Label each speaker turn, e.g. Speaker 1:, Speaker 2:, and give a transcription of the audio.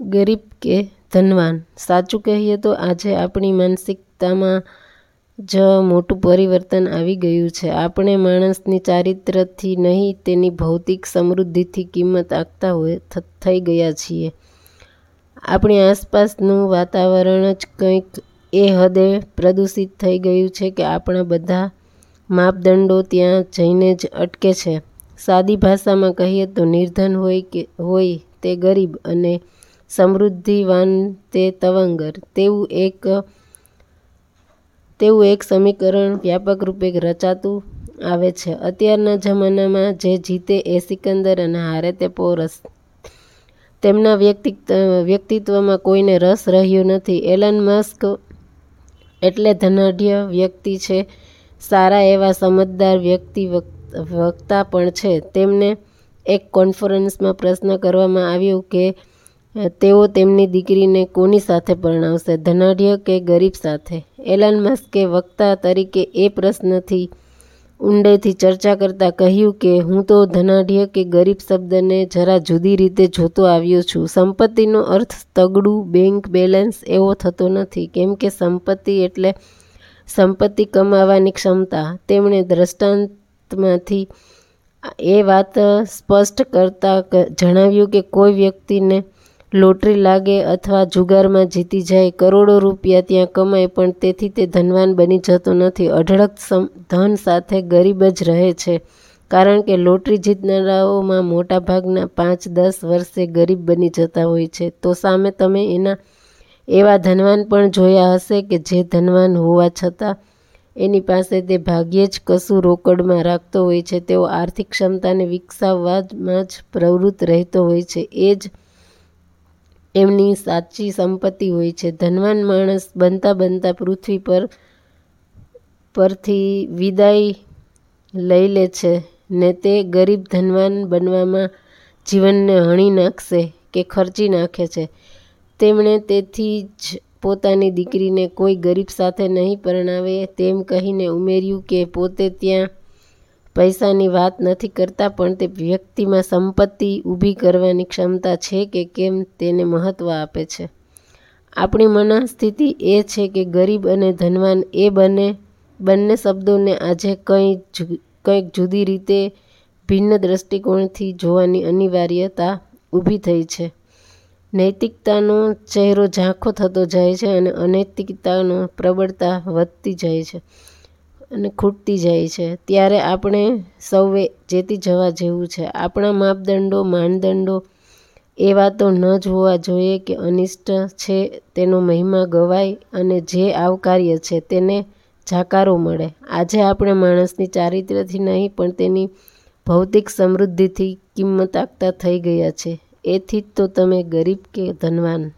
Speaker 1: ગરીબ કે ધનવાન? સાચું કહીએ તો આજે આપણી માનસિકતામાં જ મોટું પરિવર્તન આવી ગયું છે. આપણે માણસની ચારિત્ર્યથી નહીં, તેની ભૌતિક સમૃદ્ધિથી કિંમત આપતા હોય થઈ ગયા છીએ. આપણી આસપાસનું વાતાવરણ જ કંઈક એ હદે પ્રદૂષિત થઈ ગયું છે કે આપણા બધા માપદંડો ત્યાં જઈને જ અટકે છે. સાદી ભાષામાં કહીએ તો નિર્ધન હોય કે, હોય તે ગરીબ અને સમૃદ્ધિવાન તે તવંગર. તેવું એક તેવું એક સમીકરણ વ્યાપક રૂપે રચાતું આવે છે. અત્યારના જમાનામાં જે જીતે એ સિકંદર અને હારે તે પોરસ. તેમના વ્યક્તિત્વમાં કોઈને રસ રહ્યો નથી. એલન મસ્ક એટલે ધનાઢ્ય વ્યક્તિ છે. સારા એવા સમજદાર વ્યક્તિ વક્તા પણ છે. તેમને એક કોન્ફરન્સમાં પ્રશ્ન કરવામાં આવ્યો કે તેઓ તેમની દીકરીને કોની સાથે પરણાવશે? ધનાઢ્ય કે ગરીબ સાથે? એલન મસ્કે વક્તા તરીકે એ પ્રશ્નથી ઊંડેથી ચર્ચા કરતાં કહ્યું કે, હું તો ધનાઢ્ય કે ગરીબ શબ્દને જરા જુદી રીતે જોતો આવ્યો છું. સંપત્તિનો અર્થ તગડું બેંક બેલેન્સ એવો થતો નથી. કેમ કે સંપત્તિ એટલે સંપત્તિ કમાવાની ક્ષમતા. તેમણે દ્રષ્ટાંતમાંથી એ વાત સ્પષ્ટ કરતાં જણાવ્યું કે કોઈ વ્યક્તિને લોટરી લાગે અથવા જુગારમાં જીતી જાય, કરોડો રૂપિયા ત્યાં કમાય, પણ તેથી તે ધનવાન બની જતો નથી. અઢળક ધન સાથે ગરીબ જ રહે છે. કારણ કે લોટરી જીતનારાઓમાં મોટાભાગના પાંચ દસ વર્ષે ગરીબ બની જતા હોય છે. તો સામે તમે એના, એવા ધનવાન પણ જોયા હશે કે જે ધનવાન હોવા છતાં એની પાસે તે ભાગ્યે જ કશું રોકડમાં રાખતો હોય છે. તેઓ આર્થિક ક્ષમતાને વિકસાવવામાં જ પ્રવૃત્ત રહેતો હોય છે. એ જ એમની સાચી સંપત્તિ હોય છે. ધનવાન માણસ બનતા બનતા પૃથ્વી પર, પરથી વિદાય લઈ લે છે ને તે ગરીબ ધનવાન બનવામાં જીવનને હણી નાખશે કે ખર્ચી નાખે છે. તેમણે તેથી જ પોતાની દીકરીને કોઈ ગરીબ સાથે નહીં પરણાવે તેમ કહીને ઉમેર્યું કે પોતે ત્યાં પૈસાની વાત નથી કરતા, પણ તે વ્યક્તિમાં સંપત્તિ ઊભી કરવાની ક્ષમતા છે કે કેમ તેને મહત્ત્વ આપે છે. આપણી મનઃસ્થિતિ એ છે કે ગરીબ અને ધનવાન એ બંને બંને શબ્દોને આજે કંઈ કંઈક જુદી રીતે ભિન્ન દ્રષ્ટિકોણથી જોવાની અનિવાર્યતા ઊભી થઈ છે. નૈતિકતાનો ચહેરો ઝાંખો થતો જાય છે અને અનૈતિકતાનો પ્રબળતા વધતી જાય છે. અને ખૂટતી જાય છે. ત્યારે આપણે સૌએ ચેતી જવા જેવું છે. આપણા માપદંડો, માનદંડો એવા તો ન જ હોવા જોઈએ કે અનિષ્ટ છે તેનો મહિમા ગવાય અને જે આવકાર્ય છે તેને જાકારો મળે. આજે આપણે માણસની ચારિત્ર્યથી નહીં, પણ તેની ભૌતિક સમૃદ્ધિથી કિંમત આપતા થઈ ગયા છે. એથી જ તો તમે ગરીબ કે ધનવાન.